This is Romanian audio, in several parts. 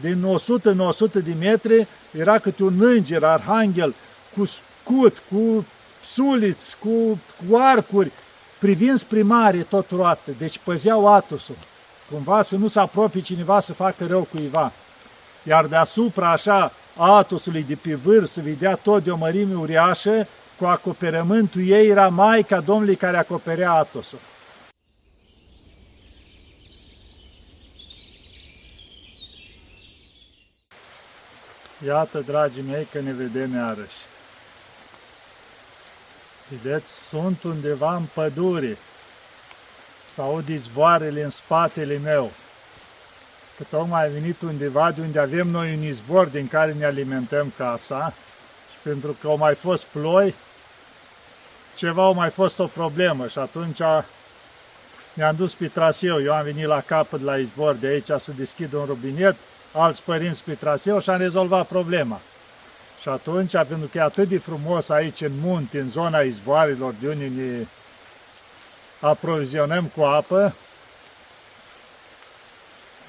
din 100 în 100 de metri, era câte un înger, arhanghel, cu scut, cu suliți, cu, cu arcuri, privind spre mare tot roată. Deci păzeau atusul, cumva să nu se apropie cineva să facă rău cuiva. Iar deasupra așa atusului de pe vâr se vedea tot de o mărime uriașă, cu acoperământul ei era Maica Domnului care acoperea atusul. Iată, dragii mei, că ne vedem iarăși. Vedeți, sunt undeva în pădure. să aud izvoarele în spatele meu. Că tocmai a venit undeva de unde avem noi un izvor din care ne alimentăm casa și pentru că au mai fost ploi, ceva au mai fost o problemă și atunci ne-am dus pe traseu. Eu am venit la capăt la izvor de aici să deschid un robinet, alți părinți pe traseu și am rezolvat problema. Și atunci, pentru că e atât de frumos aici în munte, în zona izvoarilor, de unde ne aprovizionăm cu apă,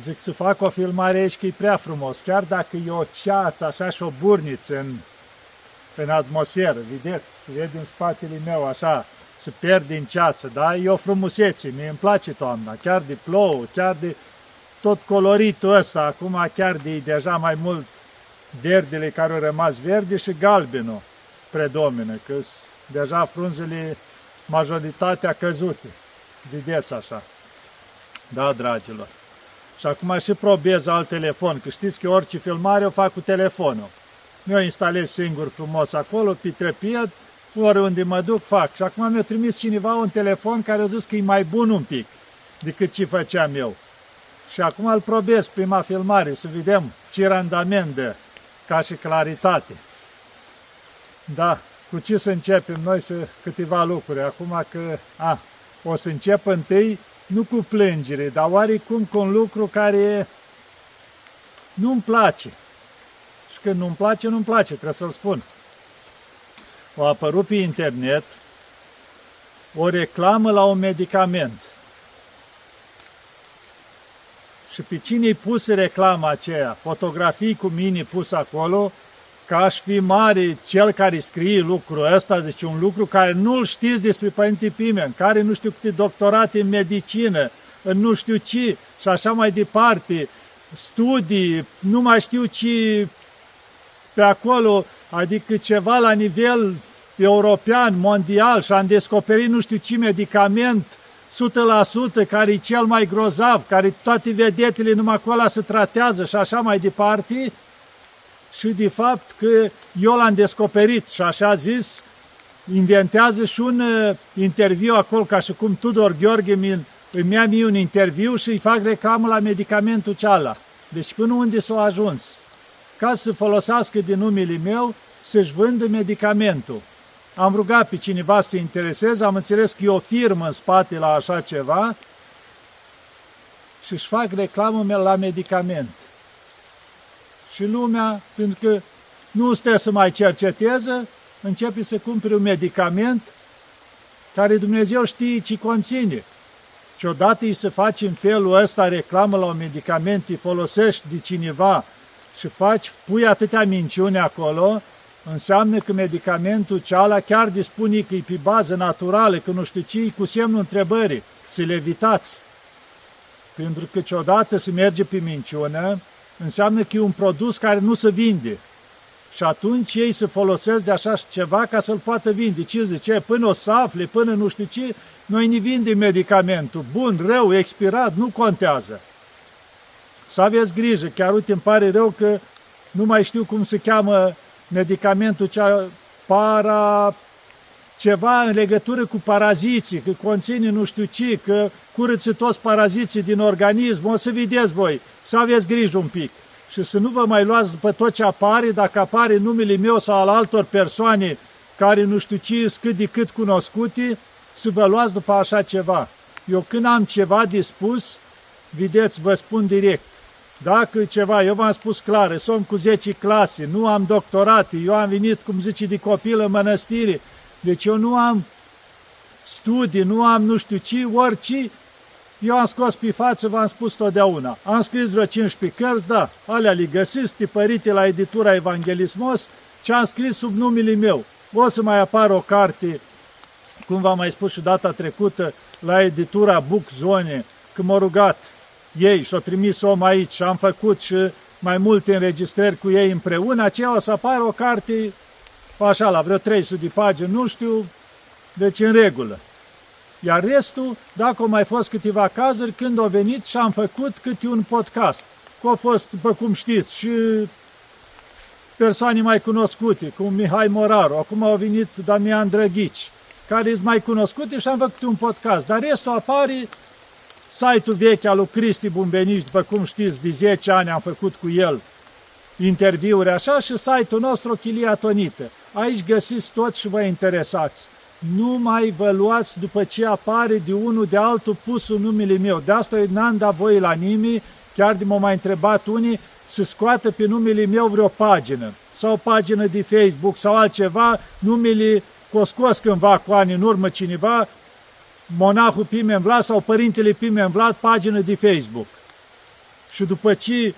zic să fac o filmare aici că e prea frumos, chiar dacă e o ceață așa și o burniță în, în atmosferă, vedeți, vede în spatele meu așa, se pierde în ceață, da? E o frumusețe, mie îmi place toamna, chiar de plouă, chiar de tot coloritul ăsta, acum chiar de deja mai mult verdele care au rămas verde și galbenul predomină, că deja frunzele majoritatea căzute. Vedeți așa. Da, dragilor. Și acum și probez alt telefon, că știți că orice filmare o fac cu telefonul. Eu instalez singur frumos acolo, pe trepid, oriunde mă duc, fac. Și acum mi-a trimis cineva un telefon care a zis că e mai bun un pic decât ce făceam eu. Și acum îl probez prima filmare, să vedem ce randament de ca și claritate. Da, cu ce să începem noi să câteva lucruri. Acum că, a, o să încep întâi, nu cu plângere, dar oarecum cu un lucru care nu-mi place. Și când nu-mi place, nu-mi place, trebuie să-l spun. O apărut pe internet o reclamă la un medicament – și pe cine-i pus reclama aceea, fotografii cu mine pus acolo, ca aș fi mare cel care scrie lucrul ăsta, zice, un lucru care nu-l știți despre Părinte Pimen, care nu știu câte doctorate în medicină, în nu știu ce, și așa mai departe, studii, nu mai știu ce pe acolo, adică ceva la nivel european, mondial, și am descoperit nu știu ce medicament 100%, care e cel mai grozav, care toate vedetele numai acolo se tratează și așa mai departe, și de fapt că eu l-am descoperit și așa zis, inventează și un uh, interviu acolo, ca și cum Tudor Gheorghe îmi ia mie un interviu și îi fac reclamă la medicamentul ceala. Deci până unde s-a ajuns? Ca să folosească din numele meu să-și vândă medicamentul am rugat pe cineva să se intereseze, am înțeles că e o firmă în spate la așa ceva și își fac reclamă la medicament. Și lumea, pentru că nu stă să mai cerceteze, începe să cumpere un medicament care Dumnezeu știe ce conține. Și odată îi se face în felul ăsta reclamă la un medicament, îi folosești de cineva și faci, pui atâtea minciuni acolo, înseamnă că medicamentul ceala chiar dispune că e pe bază naturală, că nu știu ce, cu semnul întrebării, să le evitați. Pentru că ciodată se merge pe minciună, înseamnă că e un produs care nu se vinde. Și atunci ei se folosesc de așa ceva ca să-l poată vinde. Ce zice? Până o să afle, până nu știu ce, noi ne vindem medicamentul. Bun, rău, expirat, nu contează. Să aveți grijă, chiar uite, îmi pare rău că nu mai știu cum se cheamă medicamentul cea para ceva în legătură cu paraziții, că conține nu știu ce, că curăță toți paraziții din organism, o să vedeți voi, să aveți grijă un pic. Și să nu vă mai luați după tot ce apare, dacă apare numele meu sau al altor persoane care nu știu ce cât de cât cunoscute, să vă luați după așa ceva. Eu când am ceva de spus, vedeți, vă spun direct, dacă ceva, eu v-am spus clar, sunt cu 10 clase, nu am doctorate, eu am venit, cum zice, de copil în mănăstire, deci eu nu am studii, nu am nu știu ce, orice, Eu am scos pe față, v-am spus totdeauna. Am scris vreo 15 cărți, da, alea le găsiți, tipărite la editura Evanghelismos, ce am scris sub numele meu. O să mai apară o carte, cum v-am mai spus și data trecută, la editura Book Zone, când m-au rugat ei și-au trimis om aici și am făcut și mai multe înregistrări cu ei împreună, aceea o să apară o carte, așa, la vreo 300 de pagini, nu știu, deci în regulă. Iar restul, dacă au mai fost câteva cazuri, când au venit și am făcut câte un podcast. Că au fost, după cum știți, și persoane mai cunoscute, cum Mihai Moraru, acum au venit Damian Drăghici, care sunt mai cunoscute și am făcut un podcast. Dar restul apare site-ul vechi al lui Cristi Bumbenici, după cum știți, de 10 ani am făcut cu el interviuri așa și site-ul nostru Chilia Tonită. Aici găsiți tot și vă interesați nu mai vă luați după ce apare de unul de altul pusul numele meu. De asta eu n-am dat voi la nimeni, chiar de m-au mai întrebat unii, să scoată pe numele meu vreo pagină, sau o pagină de Facebook, sau altceva, numele că o scos cândva cu ani în urmă cineva, monahul Pimen Vlad sau părintele Pimen Vlad, pagină de Facebook. Și după ce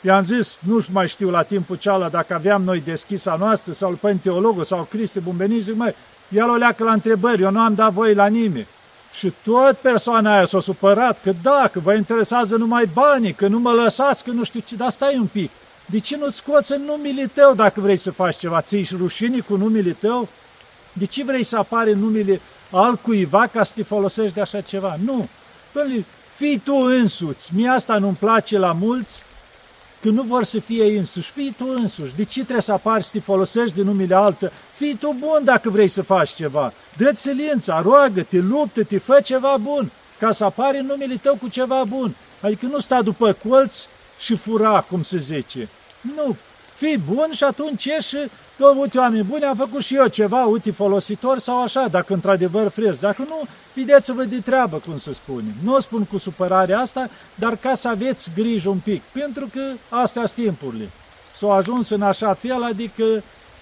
i-am zis, nu mai știu la timpul cealaltă dacă aveam noi deschisa noastră sau Părinte Teologul sau Cristi Bumbenici, zic, măi, el o leacă la întrebări, eu nu am dat voi la nimeni. Și tot persoana aia s-a supărat că da, că vă interesează numai banii, că nu mă lăsați, că nu știu ce, dar stai un pic. De ce nu-ți scoți în numele tău dacă vrei să faci ceva? Ți și rușine cu numele tău? De ce vrei să apare numele altcuiva ca să te folosești de așa ceva? Nu. Păi, fii tu însuți. Mie asta nu-mi place la mulți, că nu vor să fie ei însuși. Fii tu însuși. De ce trebuie să apari să te folosești de numele altă? Fii tu bun dacă vrei să faci ceva. Dă-ți silința, roagă-te, luptă-te, fă ceva bun, ca să apari în numele tău cu ceva bun. Adică nu sta după colț și fura, cum se zice. Nu, fii bun și atunci ieși că, uite, oameni buni, am făcut și eu ceva, uite, folositor sau așa, dacă într-adevăr frez. Dacă nu, vedeți-vă de treabă, cum se spune. Nu o spun cu supărarea asta, dar ca să aveți grijă un pic, pentru că astea sunt timpurile. S-au ajuns în așa fel, adică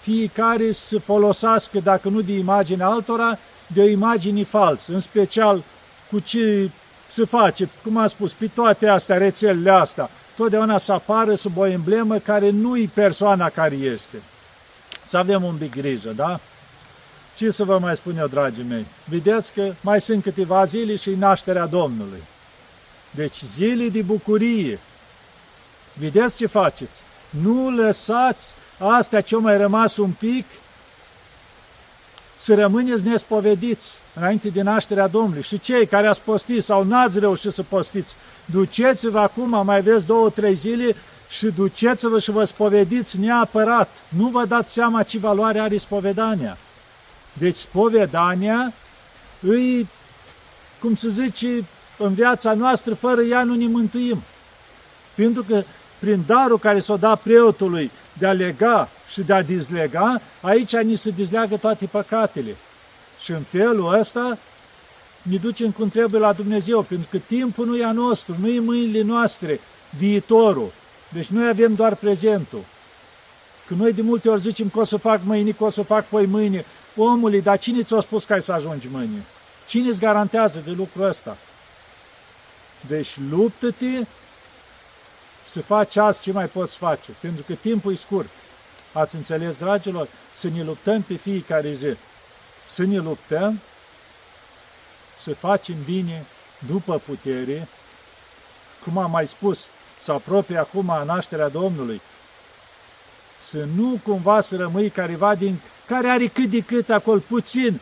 fiecare să folosească, dacă nu de imagine altora, de o imagine falsă, în special cu ce se face, cum am spus, pe toate astea, rețelele astea, totdeauna să apară sub o emblemă care nu e persoana care este. Să avem un pic grijă, da? Ce să vă mai spun eu, dragii mei? Vedeți că mai sunt câteva zile și nașterea Domnului. Deci zile de bucurie. Vedeți ce faceți? Nu lăsați astea ce mai rămas un pic să rămâneți nespovediți înainte de nașterea Domnului. Și cei care ați postit sau n-ați reușit să postiți, duceți-vă acum, mai aveți două, trei zile și duceți-vă și vă spovediți neapărat. Nu vă dați seama ce valoare are spovedania. Deci spovedania îi, cum se zice, în viața noastră, fără ea nu ne mântuim. Pentru că prin darul care s-o da preotului de a lega și de a dizlega, aici ni se dizleagă toate păcatele. Și în felul ăsta ne ducem cum trebuie la Dumnezeu, pentru că timpul nu e a nostru, nu e mâinile noastre, viitorul. Deci noi avem doar prezentul. Că noi de multe ori zicem că o să fac mâine, că o să fac poi mâine. Omule, dar cine ți-a spus că ai să ajungi mâine? Cine îți garantează de lucrul ăsta? Deci luptă-te să faci azi ce mai poți face, pentru că timpul e scurt. Ați înțeles, dragilor? Să ne luptăm pe fiecare zi. Să ne luptăm, să facem bine după putere, cum am mai spus, să apropie acum nașterea Domnului, să nu cumva să rămâi careva din care are cât de cât acolo puțin,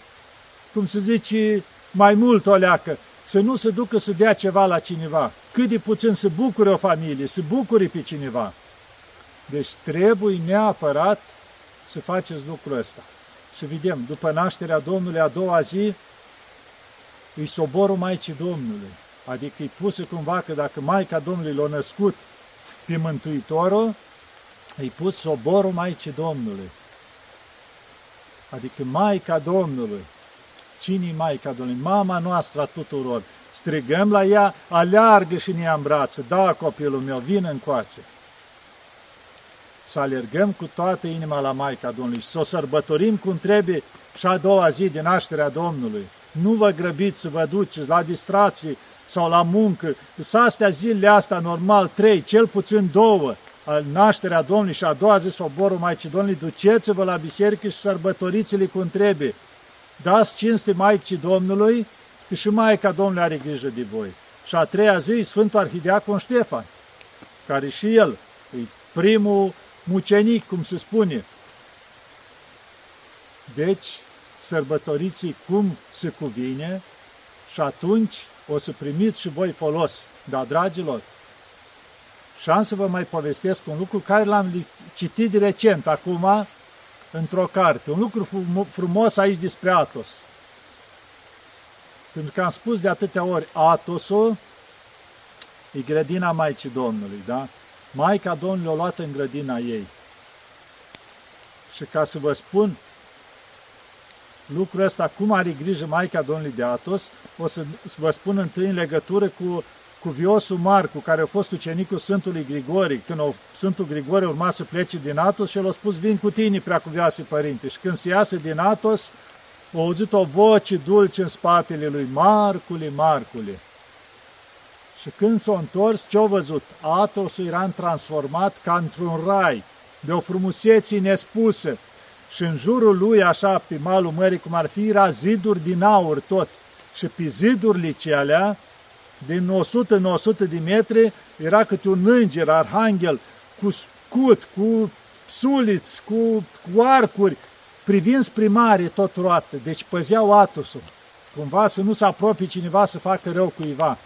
cum se zice, mai mult o leacă, să nu se ducă să dea ceva la cineva, cât de puțin să bucure o familie, să bucure pe cineva. Deci trebuie neapărat să faceți lucrul ăsta. Și vedem, după nașterea Domnului a doua zi, îi soborul Maicii Domnului. Adică îi puse cumva că dacă Maica Domnului l-a născut pe Mântuitorul, îi pus soborul Maicii Domnului. Adică Maica Domnului. Cine-i Maica Domnului? Mama noastră a tuturor. Strigăm la ea, aleargă și ne ia în brațe. Da, copilul meu, vin încoace. Să alergăm cu toată inima la Maica Domnului și să o sărbătorim cum trebuie și a doua zi de nașterea Domnului nu vă grăbiți să vă duceți la distracții sau la muncă. Să astea zilele astea normal, trei, cel puțin două, nașterea Domnului și a doua zi soborul Maicii Domnului, duceți-vă la biserică și sărbătoriți-le cum trebuie. Dați cinste Maicii Domnului, că și Maica Domnului are grijă de voi. Și a treia zi, Sfântul Arhideacon Ștefan, care și el e primul mucenic, cum se spune. Deci, sărbătoriți cum se cuvine și atunci o să primiți și voi folos. Da, dragilor, și am să vă mai povestesc un lucru care l-am citit recent, acum, într-o carte. Un lucru frumos aici despre Atos. Pentru că am spus de atâtea ori, Atosul e grădina Maicii Domnului, da? Maica Domnului o luat în grădina ei. Și ca să vă spun lucrul ăsta, cum are grijă Maica Domnului de Atos, o să vă spun întâi în legătură cu cuviosul Marcu, care a fost ucenicul Sfântului Grigori, când o, Sfântul Grigori urma să plece din Atos și el a spus, vin cu tine, prea cuvioase părinte. Și când se iasă din Atos, a auzit o voce dulce în spatele lui, Marcule, Marcule. Și când s-a întors, ce-a văzut? Atosul era transformat ca într-un rai, de o frumusețe nespusă. Și în jurul lui, așa, pe malul mării, cum ar fi, era ziduri din aur tot. Și pe zidurile alea, din 100 în 100 de metri, era câte un înger, arhanghel, cu scut, cu suliți, cu, cu arcuri, privind spre mare tot roată. Deci păzeau atosul, cumva să nu se apropie cineva să facă rău cuiva.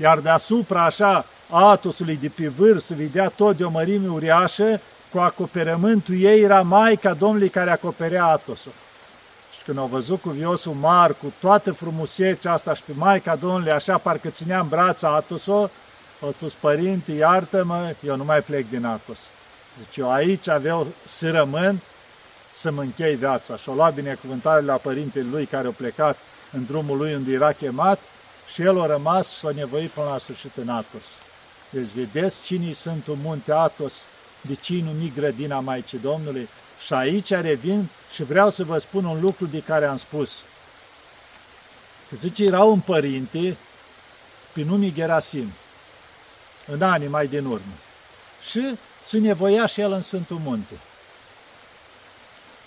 Iar deasupra așa atosului de pe vârf se vedea tot de o mărime uriașă, cu acoperământul ei era Maica Domnului care acoperea atosul când au văzut cu viosul mar, cu toată frumusețea asta și pe Maica Domnului, așa parcă ținea în brața Atos-o, au spus, Părinte, iartă-mă, eu nu mai plec din Atos. Zice, eu aici aveau să rămân, să mă închei viața. Și-au luat binecuvântare la părintele lui care a plecat în drumul lui unde era chemat și el a rămas și s-a nevoit până la sfârșit în Atos. Deci vedeți cine sunt un munte Atos, de cine nu grădina Maicii Domnului, și aici revin și vreau să vă spun un lucru de care am spus. Că zice, era un părinte pe nume Gerasim, în anii mai din urmă. Și se nevoia și el în Sfântul Munte.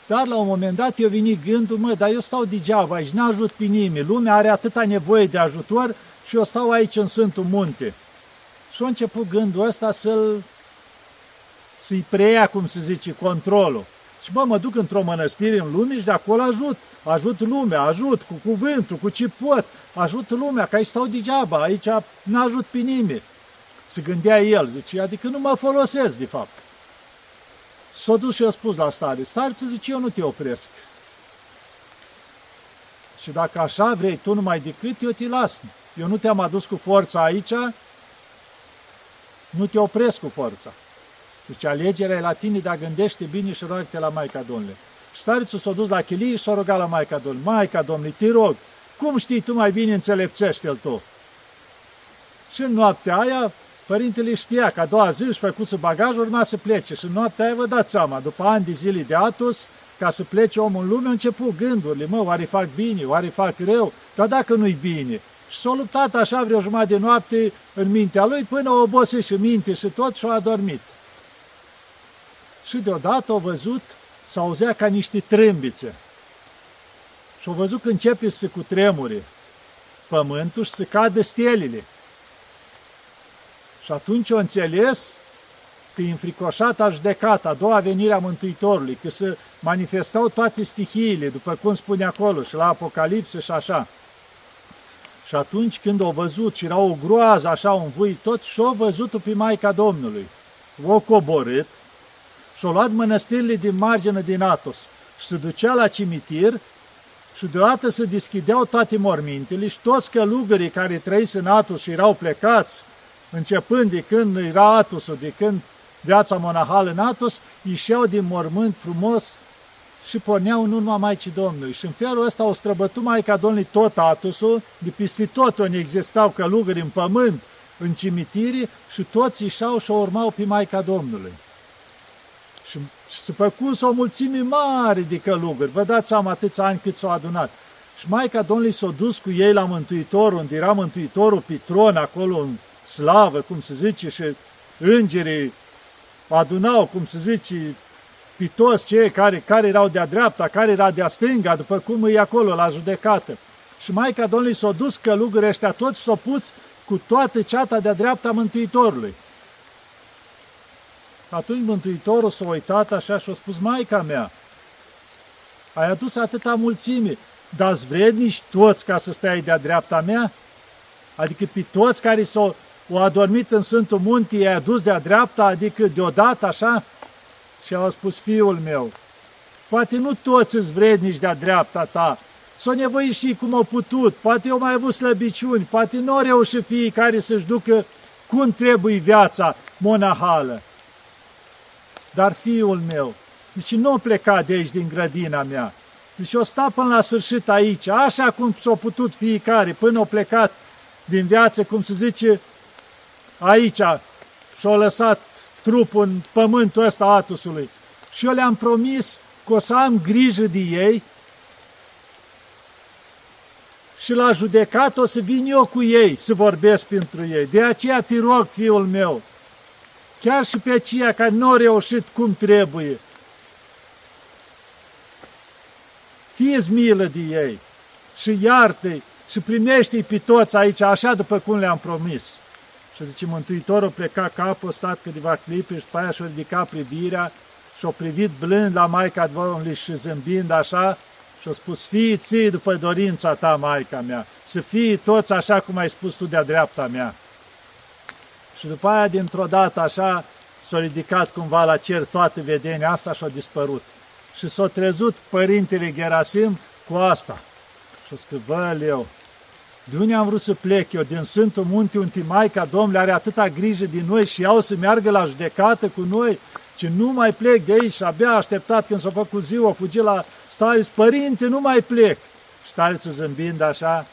Dar la un moment dat eu veni gândul, mă, dar eu stau degeaba aici, n-ajut pe nimeni, lumea are atâta nevoie de ajutor și eu stau aici în Sfântul Munte. Și a început gândul ăsta să-l să-i preia, cum se zice, controlul. Și bă, mă duc într-o mănăstire în lume și de acolo ajut. Ajut lumea, ajut cu cuvântul, cu ce pot. Ajut lumea, că aici stau degeaba, aici n-ajut pe nimeni. Se gândea el, zice, adică nu mă folosesc de fapt. S-a dus și a spus la stare, stareță zice, eu nu te opresc. Și dacă așa vrei tu numai decât, eu te las. Eu nu te-am adus cu forța aici, nu te opresc cu forța. Deci alegerea e la tine, dar gândește bine și roagă-te la Maica Domnului. Și starețul s-a dus la chilie și s-a rugat la Maica Domnului. Maica Domnului, te rog, cum știi tu mai bine înțelepțește-l tu? Și în noaptea aia, părintele știa că a doua zi își făcuse bagaj, urma să plece. Și în noaptea aia vă dați seama, după ani de zile de atus, ca să plece omul în lume, a început gândurile, mă, oare fac bine, oare fac rău, dar dacă nu-i bine. Și s-a luptat așa vreo jumătate de noapte în mintea lui până a obosit și minte și tot și a adormit și deodată au văzut, s-a auzea ca niște trâmbițe. Și au văzut că începe să cutremure pământul și să cadă stelele. Și atunci au înțeles că e înfricoșată a judecat, a doua venire a Mântuitorului, că se manifestau toate stihiile, după cum spune acolo, și la Apocalipsă și așa. Și atunci când au văzut și era o groază, așa, un vui tot, și au văzut-o pe Maica Domnului. O coborât și-au luat mănăstirile din margină din Atos și se ducea la cimitir și deodată se deschideau toate mormintele și toți călugării care trăise în Atos și erau plecați, începând de când era Atosul, de când viața monahală în Atos, ieșeau din mormânt frumos și porneau în urma Maicii Domnului. Și în felul ăsta au străbătut Maica Domnului tot Atosul, de peste tot unde existau călugări în pământ, în cimitire și toți ieșeau și o urmau pe Maica Domnului. Și, și se făcuse o mulțime mare de călugări. Vă dați seama atâția ani cât s-au adunat. Și Maica Domnului s-a dus cu ei la Mântuitorul, unde era Mântuitorul Pitron, acolo în slavă, cum se zice, și îngerii adunau, cum se zice, pe toți cei care, care erau de-a dreapta, care era de-a stânga, după cum e acolo la judecată. Și Maica Domnului s-a dus călugării ăștia toți s-a pus cu toată ceata de-a dreapta Mântuitorului. Atunci Mântuitorul s-a uitat așa și a spus, Maica mea, ai adus atâta mulțime, dar vrednici toți ca să stai de-a dreapta mea? Adică pe toți care s-au adormit în Sfântul Munte, i-ai adus de-a dreapta, adică deodată așa? Și au spus, fiul meu, poate nu toți îți vrednici de-a dreapta ta, s-au nevoit și cum au putut, poate au mai avut slăbiciuni, poate nu au reușit fiecare să-și ducă cum trebuie viața monahală. Dar fiul meu, deci nu pleca de aici din grădina mea, deci o sta până la sfârșit aici, așa cum s-a putut fiecare, până au plecat din viață, cum se zice, aici și-au lăsat trupul în pământul ăsta Atusului. Și eu le-am promis că o să am grijă de ei și la judecat o să vin eu cu ei să vorbesc pentru ei. De aceea te rog, fiul meu, chiar și pe aceia care nu au reușit cum trebuie, fie milă de ei și iartă și primește-i pe toți aici, așa după cum le-am promis. Și zice, Mântuitorul pleca capul, stat câteva clipe și după aia și-a ridicat privirea și-a privit blând la Maica Domnului și zâmbind așa și-a spus, fii ții după dorința ta, Maica mea, să fii toți așa cum ai spus tu de-a dreapta mea. Și după aia, dintr-o dată, așa, s-a ridicat cumva la cer toată vedenia asta și a dispărut. Și s-a trezut părintele Gerasim cu asta. Și a spus, bă, Leu, de unde am vrut să plec eu? Din Sfântul Munte, unde Maica Domnului are atâta grijă din noi și iau să meargă la judecată cu noi, ce nu mai plec de aici și abia așteptat când s-a făcut ziua, a fugit la stareț, părinte, nu mai plec. Starețul zâmbind așa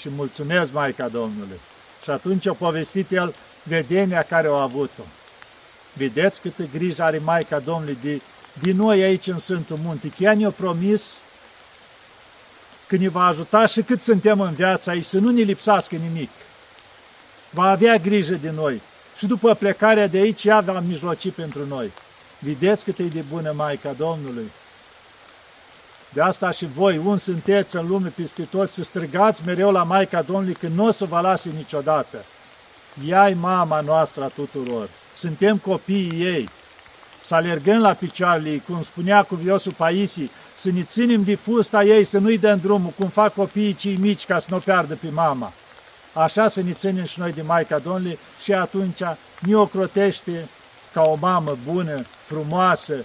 și mulțumesc Maica Domnului. Și atunci a povestit el vedenia care au avut-o. Vedeți câtă grijă are Maica Domnului de, de noi aici în Sfântul Munte. Chiar ne-a promis că ne va ajuta și cât suntem în viața aici, să nu ne lipsească nimic. Va avea grijă de noi. Și după plecarea de aici, ea va mijloci pentru noi. Vedeți cât e de bună Maica Domnului. De asta și voi, un sunteți în lume peste toți, să străgați mereu la Maica Domnului că nu o să vă lase niciodată. Ea e mama noastră a tuturor. Suntem copiii ei. Să alergăm la picioarele ei, cum spunea cuviosul Paisii, să ne ținem de fusta ei, să nu-i dăm drumul, cum fac copiii cei mici ca să nu o piardă pe mama. Așa să ne ținem și noi de Maica Domnului și atunci ne ocrotește ca o mamă bună, frumoasă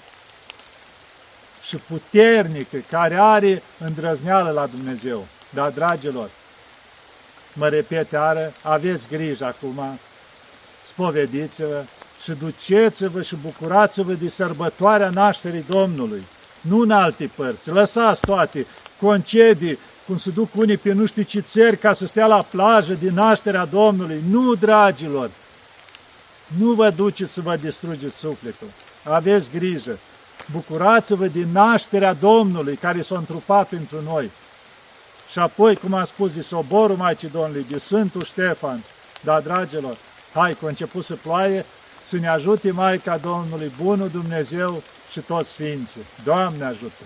și puternică, care are îndrăzneală la Dumnezeu. Dar, dragilor, mă repet iară, aveți grijă acum, spovediți-vă și duceți-vă și bucurați-vă de sărbătoarea nașterii Domnului nu în alte părți. Lăsați toate, concedii, cum se duc unii pe nu știu ce țări ca să stea la plajă din nașterea Domnului. Nu, dragilor! Nu vă duceți să vă distrugeți sufletul. Aveți grijă. Bucurați-vă din nașterea Domnului care s-a întrupat pentru noi. Și apoi, cum am spus, de soborul Maicii Domnului, de Sfântul Ștefan. Dar, dragilor, hai, că a început să ploaie, să ne ajute Maica Domnului, bunul Dumnezeu și toți Sfinții. Doamne ajută!